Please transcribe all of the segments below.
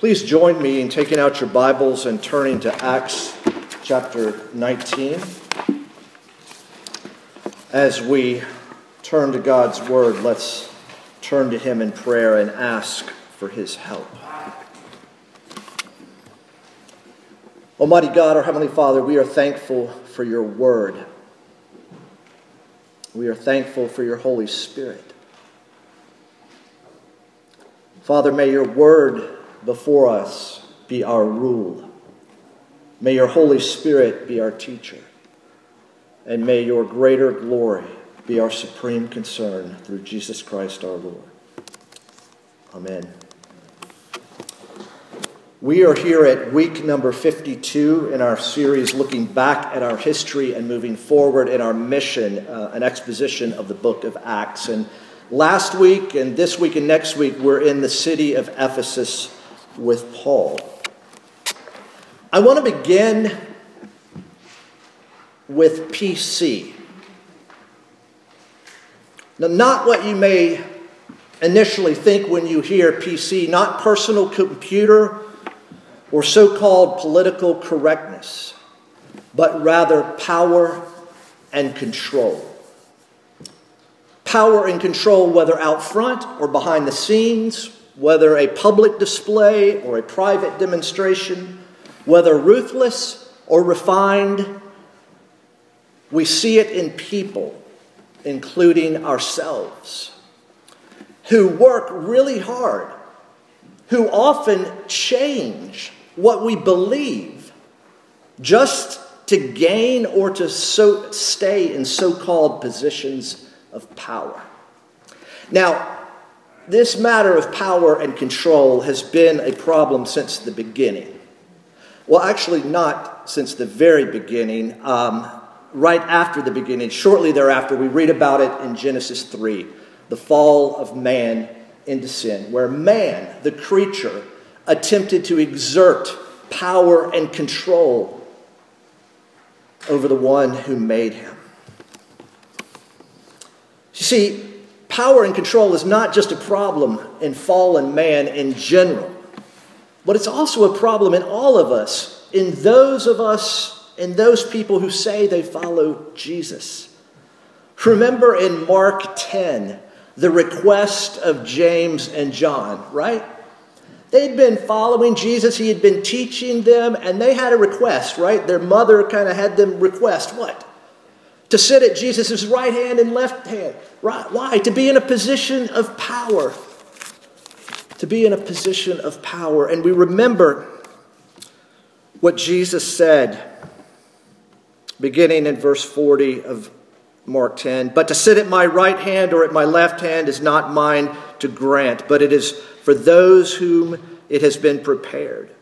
Please join me in taking out your Bibles and turning to Acts chapter 19. As we turn to God's Word, let's turn to Him in prayer and ask for His help. Almighty God, our Heavenly Father, we are thankful for your Word. We are thankful for your Holy Spirit. Father, may your Word before us be our rule. May your Holy Spirit be our teacher. And may your greater glory be our supreme concern through Jesus Christ our Lord. Amen. We are here at week number 52 in our series looking back at our history and moving forward in our mission, uh, an exposition of the book of Acts. And last week and this week and next week, we're in the city of Ephesus with Paul. I want to begin with PC. Now, not what you may initially think when you hear PC, not personal computer or so called political correctness, but rather power and control. Power and control, whether out front or behind the scenes, whether a public display or a private demonstration, whether ruthless or refined, we see it in people, including ourselves, who work really hard, who often change what we believe just to gain or to so, stay in so called positions of power. Now, this matter of power and control has been a problem since the beginning. Well, actually, not since the very beginning. Um, right after the beginning, shortly thereafter, we read about it in Genesis 3, the fall of man into sin, where man, the creature, attempted to exert power and control over the one who made him. You see, power and control is not just a problem in fallen man in general, but it's also a problem in all of us, in those of us, in those people who say they follow Jesus. Remember in Mark 10, the request of James and John, right? They'd been following Jesus, he had been teaching them, and they had a request, right? Their mother kind of had them request what? To sit at Jesus' right hand and left hand. Right? Why? To be in a position of power. To be in a position of power. And we remember what Jesus said, beginning in verse 40 of Mark 10. But to sit at my right hand or at my left hand is not mine to grant, but it is for those whom it has been prepared.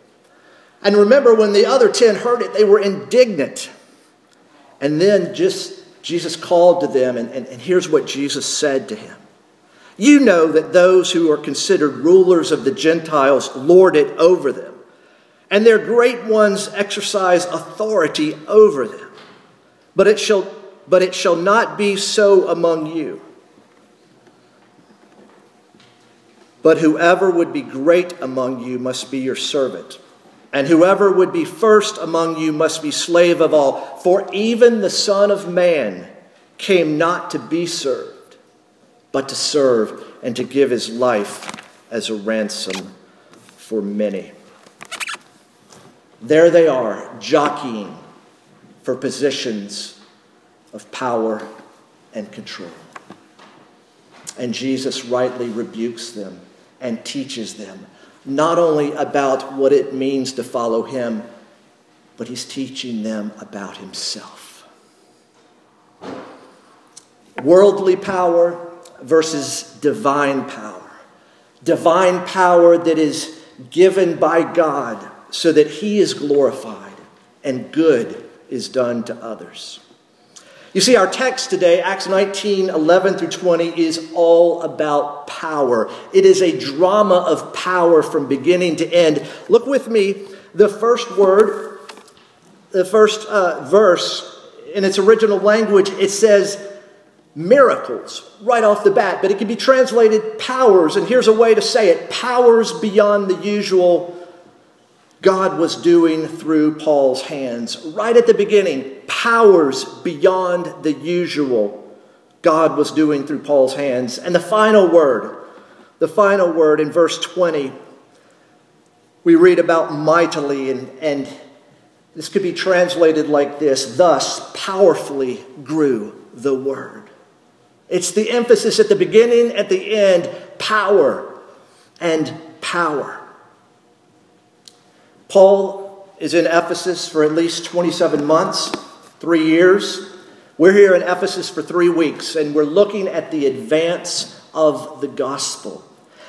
And remember, when the other ten heard it, they were indignant. And then just Jesus called to them, and, and, and here's what Jesus said to him. You know that those who are considered rulers of the Gentiles lord it over them, and their great ones exercise authority over them. But it shall, but it shall not be so among you. But whoever would be great among you must be your servant. And whoever would be first among you must be slave of all. For even the Son of Man came not to be served, but to serve and to give his life as a ransom for many. There they are, jockeying for positions of power and control. And Jesus rightly rebukes them and teaches them not only about what it means to follow him, but he's teaching them about himself. Worldly power versus divine power. Divine power that is given by God so that he is glorified and good is done to others. You see, our text today, Acts 19 11 through 20, is all about power. It is a drama of power from beginning to end. Look with me, the first word, the first uh, verse in its original language, it says miracles right off the bat, but it can be translated powers. And here's a way to say it powers beyond the usual God was doing through Paul's hands. Right at the beginning, powers beyond the usual, God was doing through Paul's hands. And the final word, the final word in verse 20, we read about mightily, and, and this could be translated like this Thus powerfully grew the word. It's the emphasis at the beginning, at the end power and power. Paul is in Ephesus for at least 27 months, three years. We're here in Ephesus for three weeks, and we're looking at the advance of the gospel.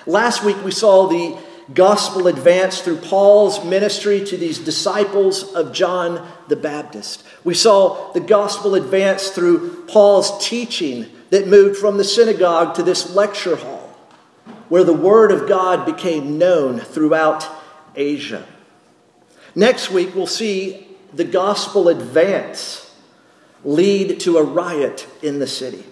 Last week we saw the gospel advance through Paul's ministry to these disciples of John the Baptist. We saw the gospel advance through Paul's teaching that moved from the synagogue to this lecture hall, where the word of God became known throughout Asia. Next week, we'll see the gospel advance lead to a riot in the city.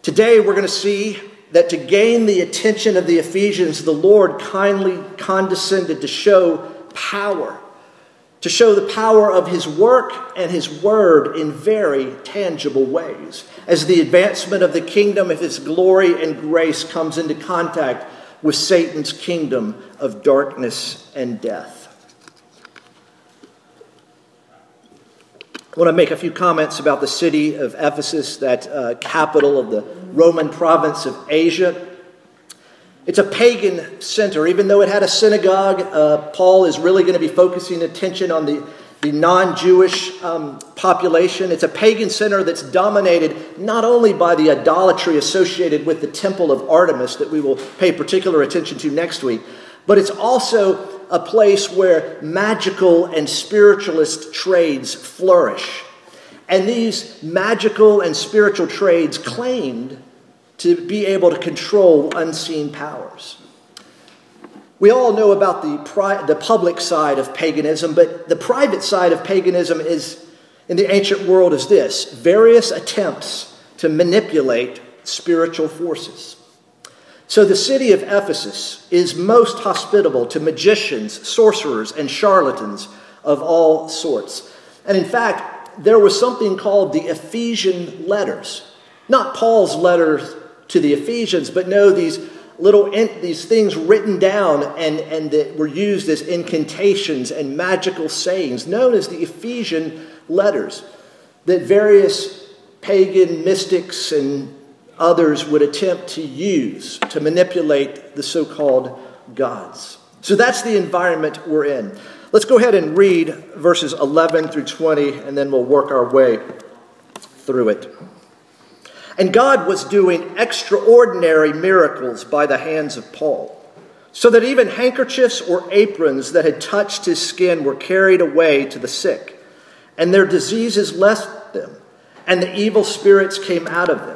Today, we're going to see that to gain the attention of the Ephesians, the Lord kindly condescended to show power, to show the power of his work and his word in very tangible ways, as the advancement of the kingdom of his glory and grace comes into contact with Satan's kingdom of darkness and death. I want to make a few comments about the city of Ephesus, that uh, capital of the Roman province of Asia. It's a pagan center. Even though it had a synagogue, uh, Paul is really going to be focusing attention on the, the non Jewish um, population. It's a pagan center that's dominated not only by the idolatry associated with the temple of Artemis, that we will pay particular attention to next week, but it's also a place where magical and spiritualist trades flourish. And these magical and spiritual trades claimed to be able to control unseen powers. We all know about the, pri- the public side of paganism, but the private side of paganism is, in the ancient world, is this various attempts to manipulate spiritual forces. So the city of Ephesus is most hospitable to magicians, sorcerers, and charlatans of all sorts. And in fact, there was something called the Ephesian letters. Not Paul's letters to the Ephesians, but no, these little these things written down and, and that were used as incantations and magical sayings, known as the Ephesian letters, that various pagan mystics and others would attempt to use to manipulate the so called gods. So that's the environment we're in. Let's go ahead and read verses 11 through 20, and then we'll work our way through it. And God was doing extraordinary miracles by the hands of Paul, so that even handkerchiefs or aprons that had touched his skin were carried away to the sick, and their diseases left them, and the evil spirits came out of them.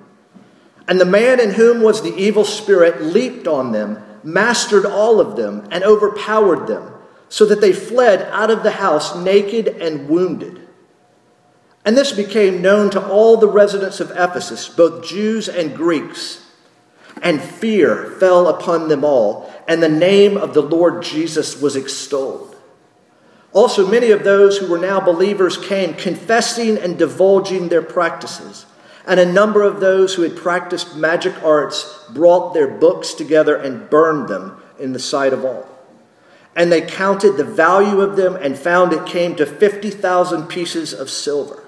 And the man in whom was the evil spirit leaped on them, mastered all of them, and overpowered them, so that they fled out of the house naked and wounded. And this became known to all the residents of Ephesus, both Jews and Greeks. And fear fell upon them all, and the name of the Lord Jesus was extolled. Also, many of those who were now believers came, confessing and divulging their practices. And a number of those who had practiced magic arts brought their books together and burned them in the sight of all. And they counted the value of them and found it came to 50,000 pieces of silver.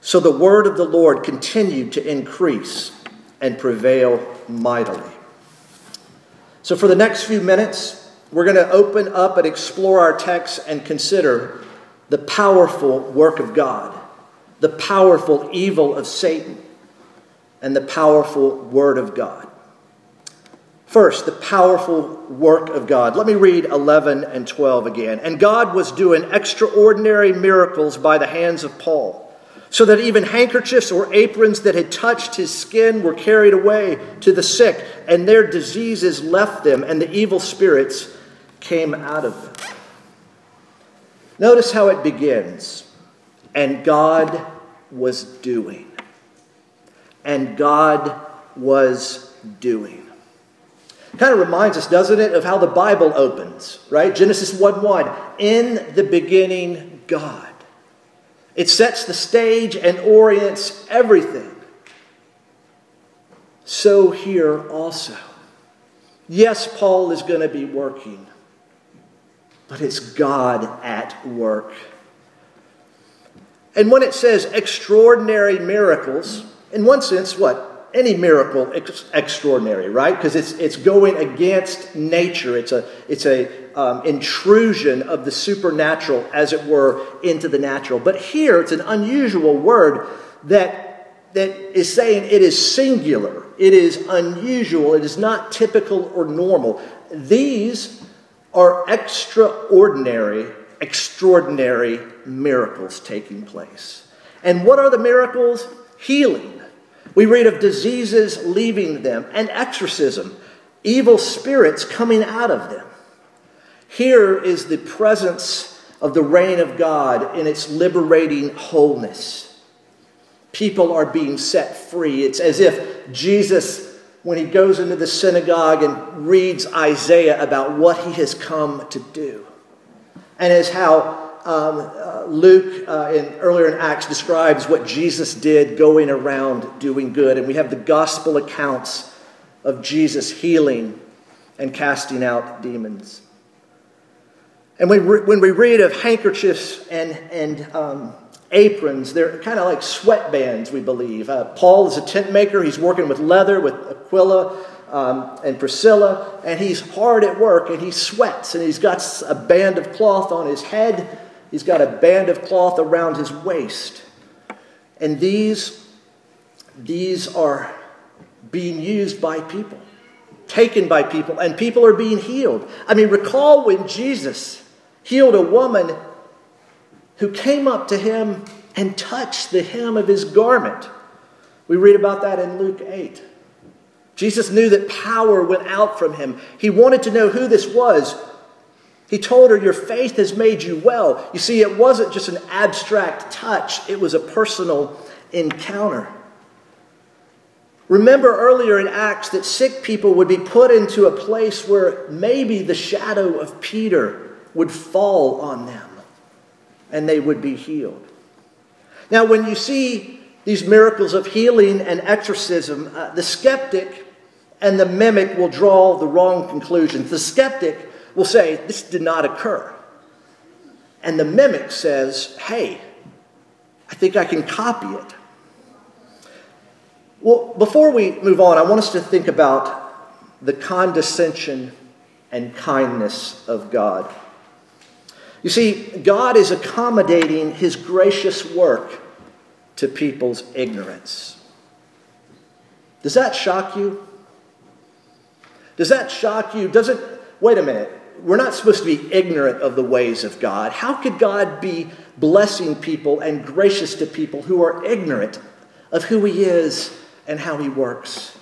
So the word of the Lord continued to increase and prevail mightily. So, for the next few minutes, we're going to open up and explore our text and consider the powerful work of God the powerful evil of Satan and the powerful Word of God. First, the powerful work of God. Let me read 11 and 12 again. And God was doing extraordinary miracles by the hands of Paul, so that even handkerchiefs or aprons that had touched his skin were carried away to the sick, and their diseases left them, and the evil spirits came out of them. Notice how it begins. And God was doing. And God was doing. Kind of reminds us, doesn't it, of how the Bible opens, right? Genesis 1 1. In the beginning, God. It sets the stage and orients everything. So here also. Yes, Paul is going to be working, but it's God at work. And when it says extraordinary miracles, in one sense, what? any miracle ex- extraordinary, right? Because it's, it's going against nature. It's a, it's a um, intrusion of the supernatural, as it were, into the natural. But here, it's an unusual word that, that is saying it is singular. It is unusual. It is not typical or normal. These are extraordinary, extraordinary miracles taking place. And what are the miracles? Healing we read of diseases leaving them and exorcism, evil spirits coming out of them. Here is the presence of the reign of God in its liberating wholeness. People are being set free. It's as if Jesus, when he goes into the synagogue and reads Isaiah about what he has come to do, and as how um, uh, Luke, uh, in, earlier in Acts, describes what Jesus did going around doing good. And we have the gospel accounts of Jesus healing and casting out demons. And when, re- when we read of handkerchiefs and, and um, aprons, they're kind of like sweatbands, we believe. Uh, Paul is a tent maker, he's working with leather, with Aquila. Um, and Priscilla, and he's hard at work and he sweats and he's got a band of cloth on his head He's got a band of cloth around his waist. And these, these are being used by people, taken by people, and people are being healed. I mean, recall when Jesus healed a woman who came up to him and touched the hem of his garment. We read about that in Luke 8. Jesus knew that power went out from him. He wanted to know who this was. He told her, Your faith has made you well. You see, it wasn't just an abstract touch, it was a personal encounter. Remember earlier in Acts that sick people would be put into a place where maybe the shadow of Peter would fall on them and they would be healed. Now, when you see these miracles of healing and exorcism, uh, the skeptic and the mimic will draw the wrong conclusions. The skeptic will say, This did not occur. And the mimic says, Hey, I think I can copy it. Well, before we move on, I want us to think about the condescension and kindness of God. You see, God is accommodating his gracious work to people's ignorance. Does that shock you? Does that shock you? Does it, wait a minute, we're not supposed to be ignorant of the ways of God. How could God be blessing people and gracious to people who are ignorant of who He is and how He works?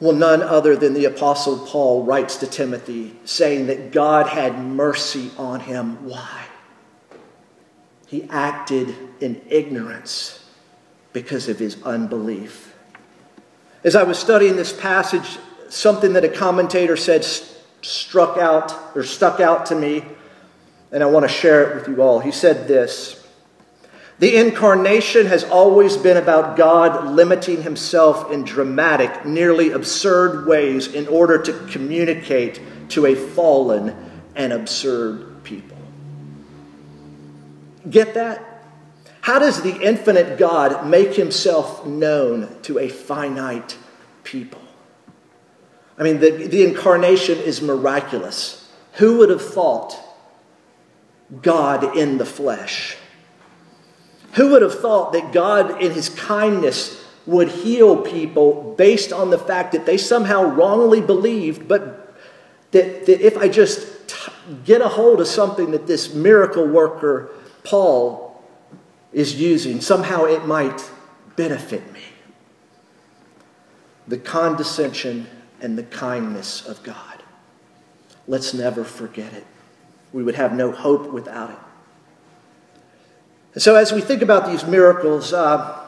Well, none other than the Apostle Paul writes to Timothy saying that God had mercy on him. Why? He acted in ignorance because of his unbelief. As I was studying this passage something that a commentator said struck out or stuck out to me, and I want to share it with you all. He said this The incarnation has always been about God limiting himself in dramatic, nearly absurd ways in order to communicate to a fallen and absurd people. Get that? How does the infinite God make himself known to a finite people? I mean, the, the incarnation is miraculous. Who would have thought God in the flesh? Who would have thought that God, in his kindness, would heal people based on the fact that they somehow wrongly believed, but that, that if I just t- get a hold of something that this miracle worker, Paul, is using, somehow it might benefit me. The condescension and the kindness of God. Let's never forget it. We would have no hope without it. And so, as we think about these miracles, uh,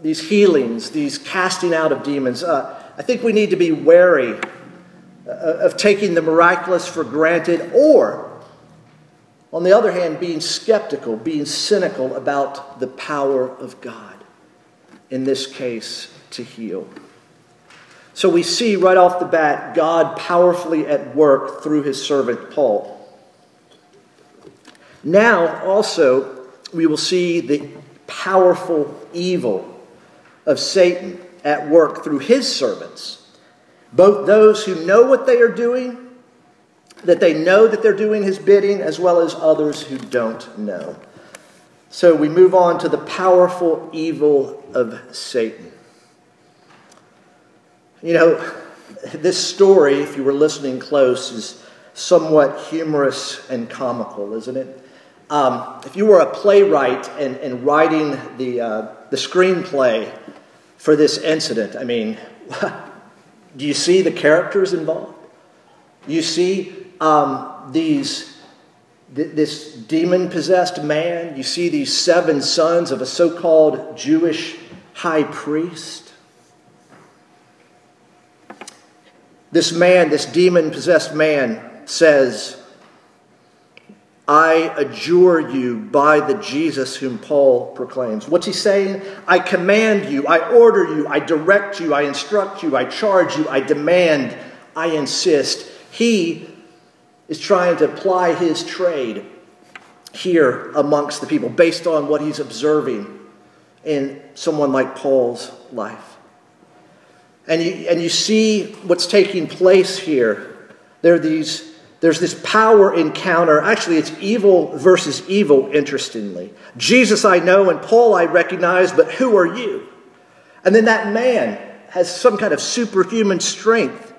these healings, these casting out of demons, uh, I think we need to be wary uh, of taking the miraculous for granted, or, on the other hand, being skeptical, being cynical about the power of God, in this case, to heal. So we see right off the bat God powerfully at work through his servant Paul. Now, also, we will see the powerful evil of Satan at work through his servants, both those who know what they are doing, that they know that they're doing his bidding, as well as others who don't know. So we move on to the powerful evil of Satan. You know, this story, if you were listening close, is somewhat humorous and comical, isn't it? Um, if you were a playwright and, and writing the, uh, the screenplay for this incident, I mean, do you see the characters involved? You see um, these, th- this demon possessed man, you see these seven sons of a so called Jewish high priest. This man, this demon possessed man, says, I adjure you by the Jesus whom Paul proclaims. What's he saying? I command you, I order you, I direct you, I instruct you, I charge you, I demand, I insist. He is trying to apply his trade here amongst the people based on what he's observing in someone like Paul's life. And you, and you see what's taking place here. There these, there's this power encounter. Actually, it's evil versus evil, interestingly. Jesus I know and Paul I recognize, but who are you? And then that man has some kind of superhuman strength.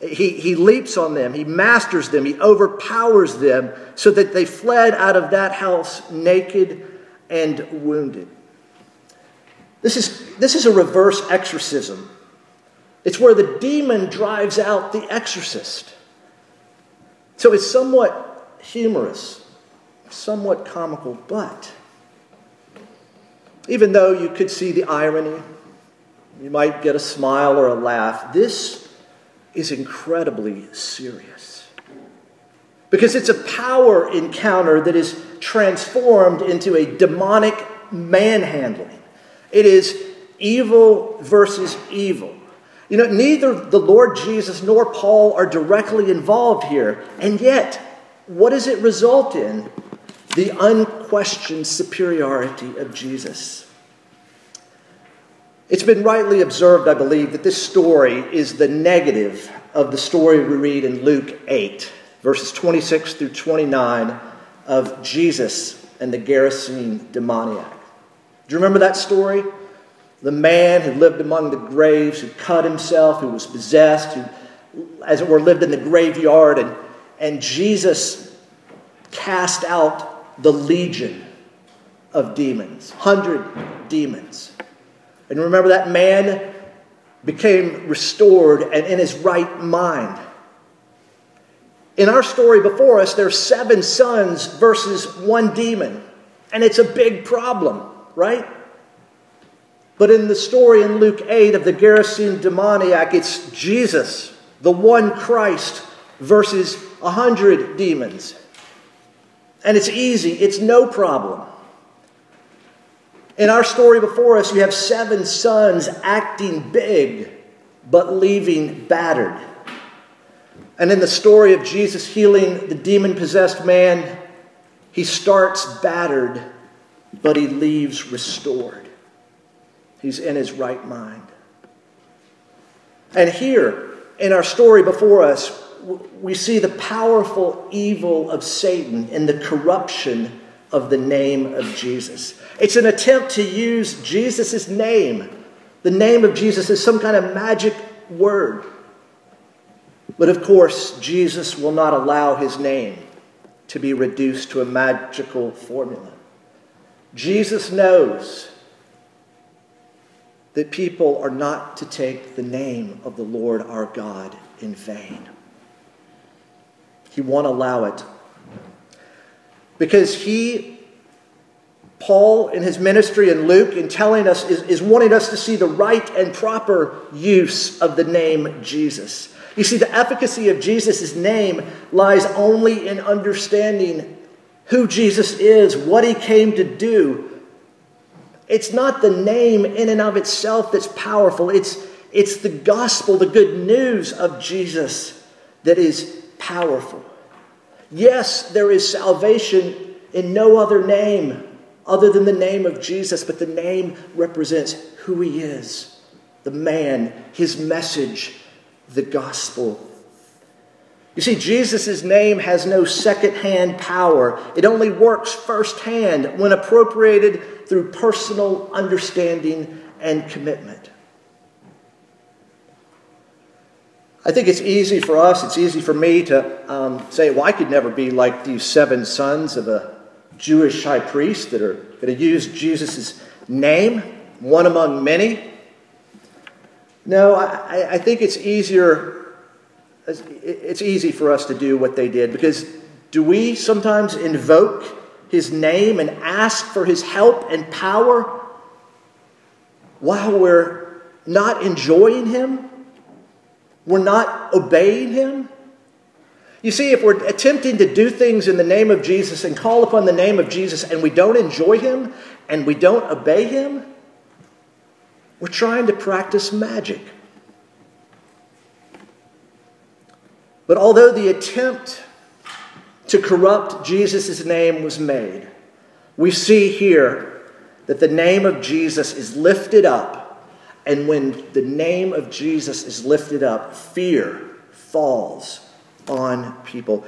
He, he leaps on them, he masters them, he overpowers them so that they fled out of that house naked and wounded. This is, this is a reverse exorcism it's where the demon drives out the exorcist. So it's somewhat humorous, somewhat comical, but even though you could see the irony, you might get a smile or a laugh, this is incredibly serious. Because it's a power encounter that is transformed into a demonic manhandling. It is evil versus evil. You know, neither the Lord Jesus nor Paul are directly involved here. And yet, what does it result in? The unquestioned superiority of Jesus. It's been rightly observed, I believe, that this story is the negative of the story we read in Luke 8, verses 26 through 29 of Jesus and the Gerasene demoniac. Do you remember that story? The man who lived among the graves, who cut himself, who was possessed, who, as it were, lived in the graveyard. And, and Jesus cast out the legion of demons, hundred demons. And remember that man became restored and in his right mind. In our story before us, there's seven sons versus one demon. And it's a big problem, right? But in the story in Luke 8 of the Gerasene demoniac, it's Jesus, the one Christ, versus a hundred demons. And it's easy, it's no problem. In our story before us, you have seven sons acting big, but leaving battered. And in the story of Jesus healing the demon possessed man, he starts battered, but he leaves restored. He's in his right mind. And here, in our story before us, we see the powerful evil of Satan in the corruption of the name of Jesus. It's an attempt to use Jesus' name the name of Jesus is some kind of magic word. But of course, Jesus will not allow his name to be reduced to a magical formula. Jesus knows that people are not to take the name of the Lord our God in vain. He won't allow it. Because he, Paul, in his ministry, and Luke, in telling us, is, is wanting us to see the right and proper use of the name Jesus. You see, the efficacy of Jesus' name lies only in understanding who Jesus is, what he came to do. It's not the name in and of itself that's powerful, it's, it's the gospel, the good news of Jesus that is powerful. Yes, there is salvation in no other name other than the name of Jesus, but the name represents who he is, the man, his message, the gospel. You see, Jesus' name has no second-hand power. It only works firsthand when appropriated through personal understanding and commitment. I think it's easy for us, it's easy for me to um, say, well, I could never be like these seven sons of a Jewish high priest that are going to use Jesus' name, one among many. No, I, I think it's easier, it's easy for us to do what they did because do we sometimes invoke his name and ask for his help and power while we're not enjoying him? We're not obeying him? You see, if we're attempting to do things in the name of Jesus and call upon the name of Jesus and we don't enjoy him and we don't obey him, we're trying to practice magic. But although the attempt to corrupt Jesus' name was made, we see here that the name of Jesus is lifted up and when the name of Jesus is lifted up, fear falls on people.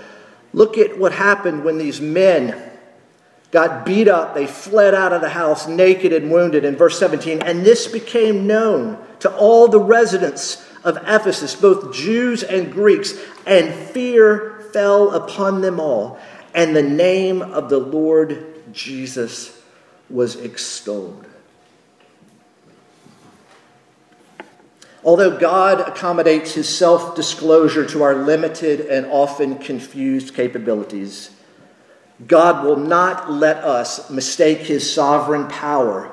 Look at what happened when these men got beat up. They fled out of the house naked and wounded in verse 17. And this became known to all the residents of Ephesus, both Jews and Greeks, and fear fell upon them all. And the name of the Lord Jesus was extolled. Although God accommodates his self disclosure to our limited and often confused capabilities, God will not let us mistake his sovereign power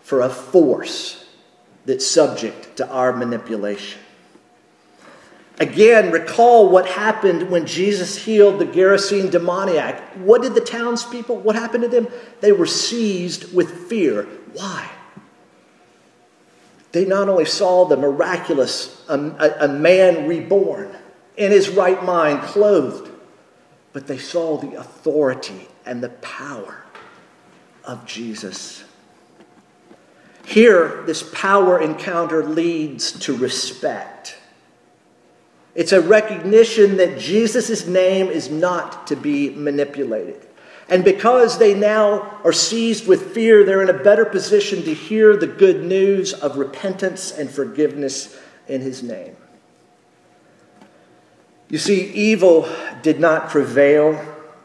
for a force that's subject to our manipulation. Again, recall what happened when Jesus healed the Gerasene demoniac. What did the townspeople, what happened to them? They were seized with fear. Why? They not only saw the miraculous, a, a, a man reborn in his right mind, clothed, but they saw the authority and the power of Jesus. Here, this power encounter leads to respect. It's a recognition that Jesus' name is not to be manipulated. And because they now are seized with fear, they're in a better position to hear the good news of repentance and forgiveness in his name. You see, evil did not prevail,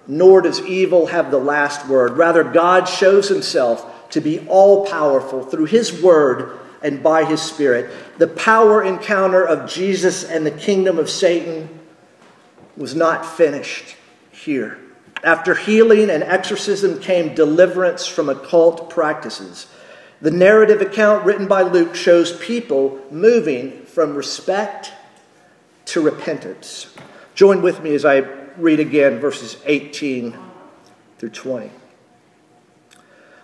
nor does evil have the last word. Rather, God shows himself to be all powerful through his word and by his spirit. The power encounter of Jesus and the kingdom of Satan was not finished here. After healing and exorcism came deliverance from occult practices. The narrative account written by Luke shows people moving from respect to repentance. Join with me as I read again verses 18 through 20.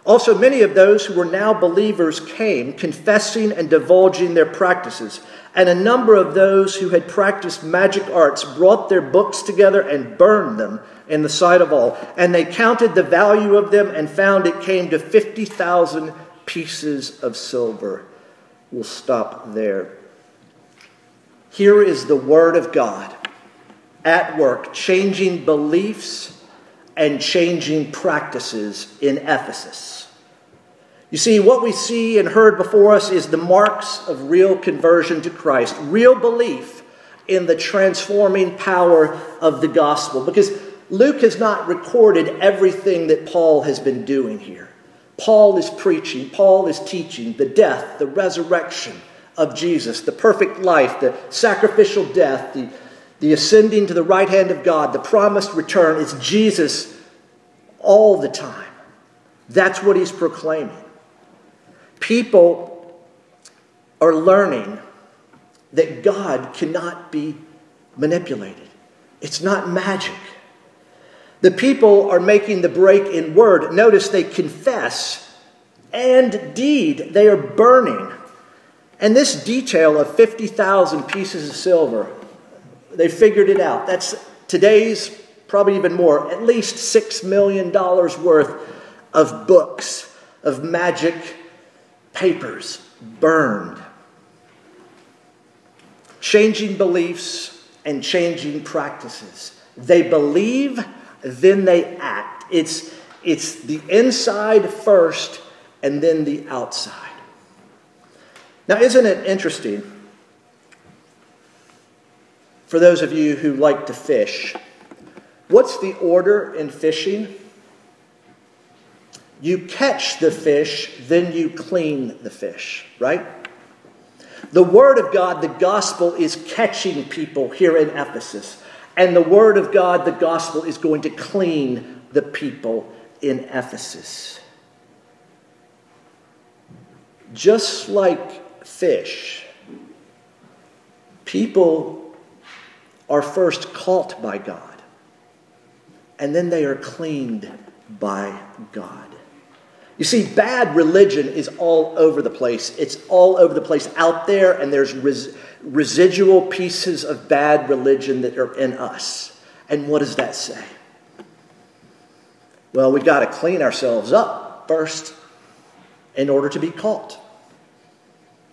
Also, many of those who were now believers came, confessing and divulging their practices. And a number of those who had practiced magic arts brought their books together and burned them in the sight of all. And they counted the value of them and found it came to 50,000 pieces of silver. We'll stop there. Here is the Word of God at work, changing beliefs and changing practices in Ephesus. You see, what we see and heard before us is the marks of real conversion to Christ, real belief in the transforming power of the gospel. Because Luke has not recorded everything that Paul has been doing here. Paul is preaching, Paul is teaching the death, the resurrection of Jesus, the perfect life, the sacrificial death, the, the ascending to the right hand of God, the promised return. It's Jesus all the time. That's what he's proclaiming. People are learning that God cannot be manipulated, it's not magic. The people are making the break in word. Notice they confess and deed. They are burning. And this detail of 50,000 pieces of silver, they figured it out. That's today's, probably even more, at least $6 million worth of books, of magic papers burned. Changing beliefs and changing practices. They believe then they act. It's, it's the inside first and then the outside. Now, isn't it interesting for those of you who like to fish? What's the order in fishing? You catch the fish, then you clean the fish, right? The Word of God, the gospel, is catching people here in Ephesus. And the word of God, the gospel, is going to clean the people in Ephesus. Just like fish, people are first caught by God, and then they are cleaned by God. You see, bad religion is all over the place. It's all over the place out there, and there's res- residual pieces of bad religion that are in us. And what does that say? Well, we've got to clean ourselves up first in order to be caught.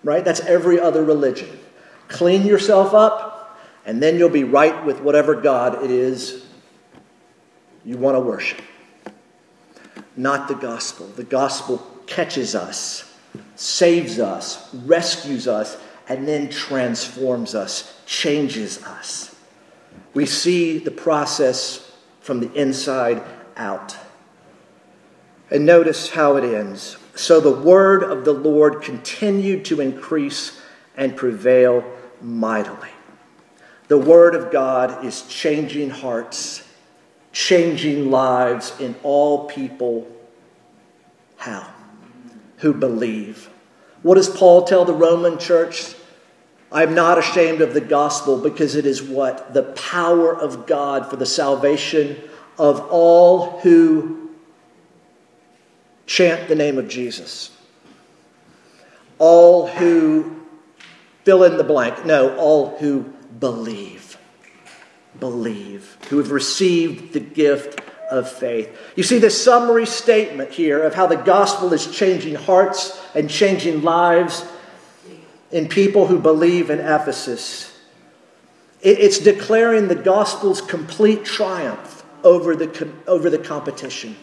Right? That's every other religion. Clean yourself up, and then you'll be right with whatever God it is you want to worship. Not the gospel. The gospel catches us, saves us, rescues us, and then transforms us, changes us. We see the process from the inside out. And notice how it ends. So the word of the Lord continued to increase and prevail mightily. The word of God is changing hearts, changing lives in all people. How? Who believe. What does Paul tell the Roman church? I'm not ashamed of the gospel because it is what? The power of God for the salvation of all who chant the name of Jesus. All who fill in the blank. No, all who believe. Believe. Who have received the gift of faith. You see this summary statement here of how the gospel is changing hearts and changing lives in people who believe in Ephesus. It's declaring the gospel's complete triumph over the, over the competition.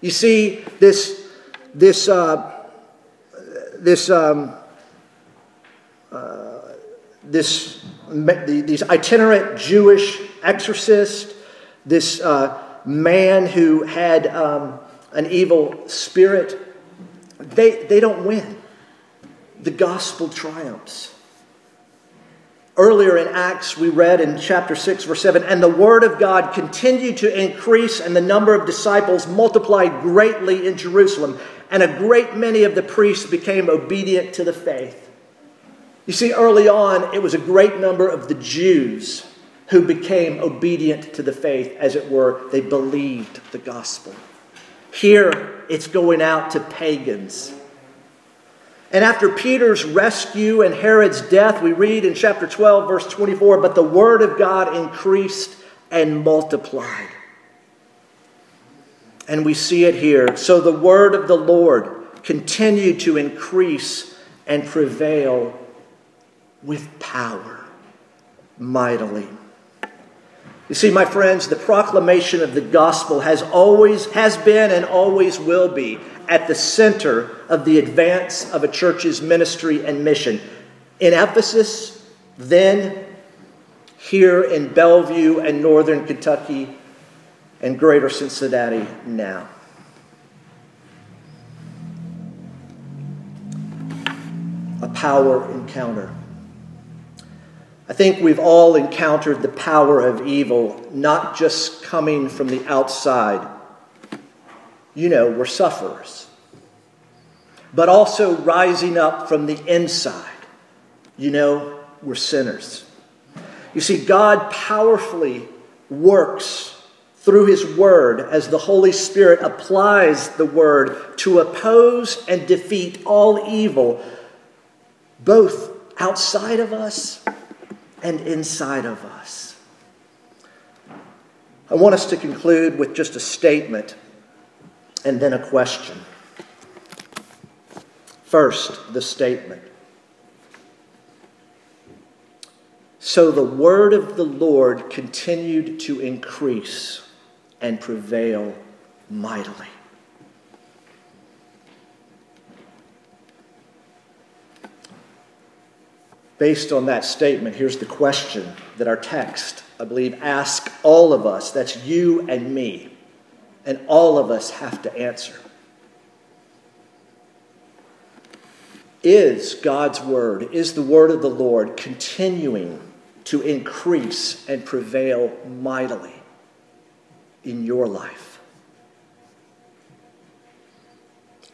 You see, this, this, uh, this, um, uh, this, these itinerant Jewish exorcists, this uh, man who had um, an evil spirit, they, they don't win the gospel triumphs. Earlier in Acts, we read in chapter 6, verse 7 And the word of God continued to increase, and the number of disciples multiplied greatly in Jerusalem, and a great many of the priests became obedient to the faith. You see, early on, it was a great number of the Jews who became obedient to the faith, as it were. They believed the gospel. Here, it's going out to pagans and after Peter's rescue and Herod's death, we read in chapter 12, verse 24, but the word of God increased and multiplied. And we see it here. So the word of the Lord continued to increase and prevail with power mightily. You see, my friends, the proclamation of the gospel has always has been and always will be at the center of the advance of a church's ministry and mission. In Ephesus, then, here in Bellevue and northern Kentucky, and greater Cincinnati now. A power encounter. I think we've all encountered the power of evil, not just coming from the outside. You know, we're sufferers. But also rising up from the inside. You know, we're sinners. You see, God powerfully works through His Word as the Holy Spirit applies the Word to oppose and defeat all evil, both outside of us and inside of us. I want us to conclude with just a statement and then a question. First, the statement. So the word of the Lord continued to increase and prevail mightily. Based on that statement, here's the question that our text, I believe, asks all of us. That's you and me. And all of us have to answer. Is God's word, is the word of the Lord continuing to increase and prevail mightily in your life?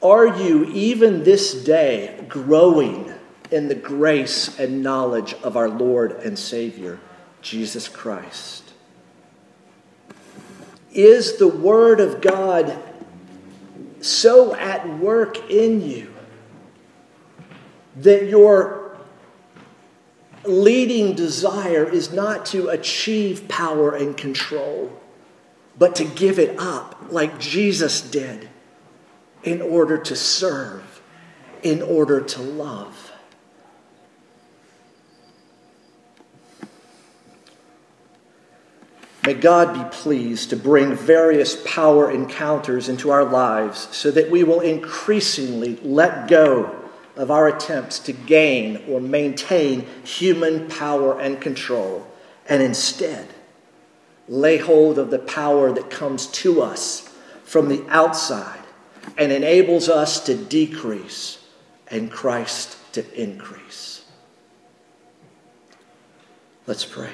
Are you, even this day, growing in the grace and knowledge of our Lord and Savior, Jesus Christ? Is the Word of God so at work in you that your leading desire is not to achieve power and control, but to give it up like Jesus did in order to serve, in order to love? May God be pleased to bring various power encounters into our lives so that we will increasingly let go of our attempts to gain or maintain human power and control, and instead lay hold of the power that comes to us from the outside and enables us to decrease and Christ to increase. Let's pray.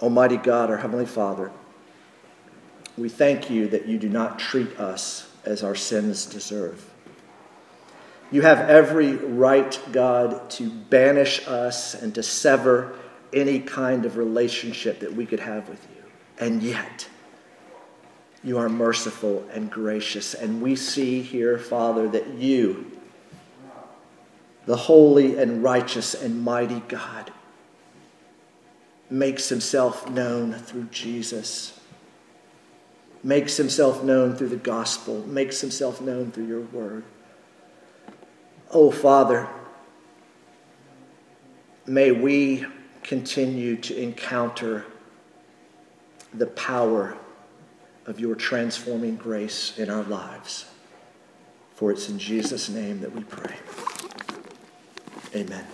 Almighty God, our Heavenly Father, we thank you that you do not treat us as our sins deserve. You have every right, God, to banish us and to sever any kind of relationship that we could have with you. And yet, you are merciful and gracious. And we see here, Father, that you, the holy and righteous and mighty God, makes himself known through Jesus, makes himself known through the gospel, makes himself known through your word. Oh, Father, may we continue to encounter the power of your transforming grace in our lives. For it's in Jesus' name that we pray. Amen.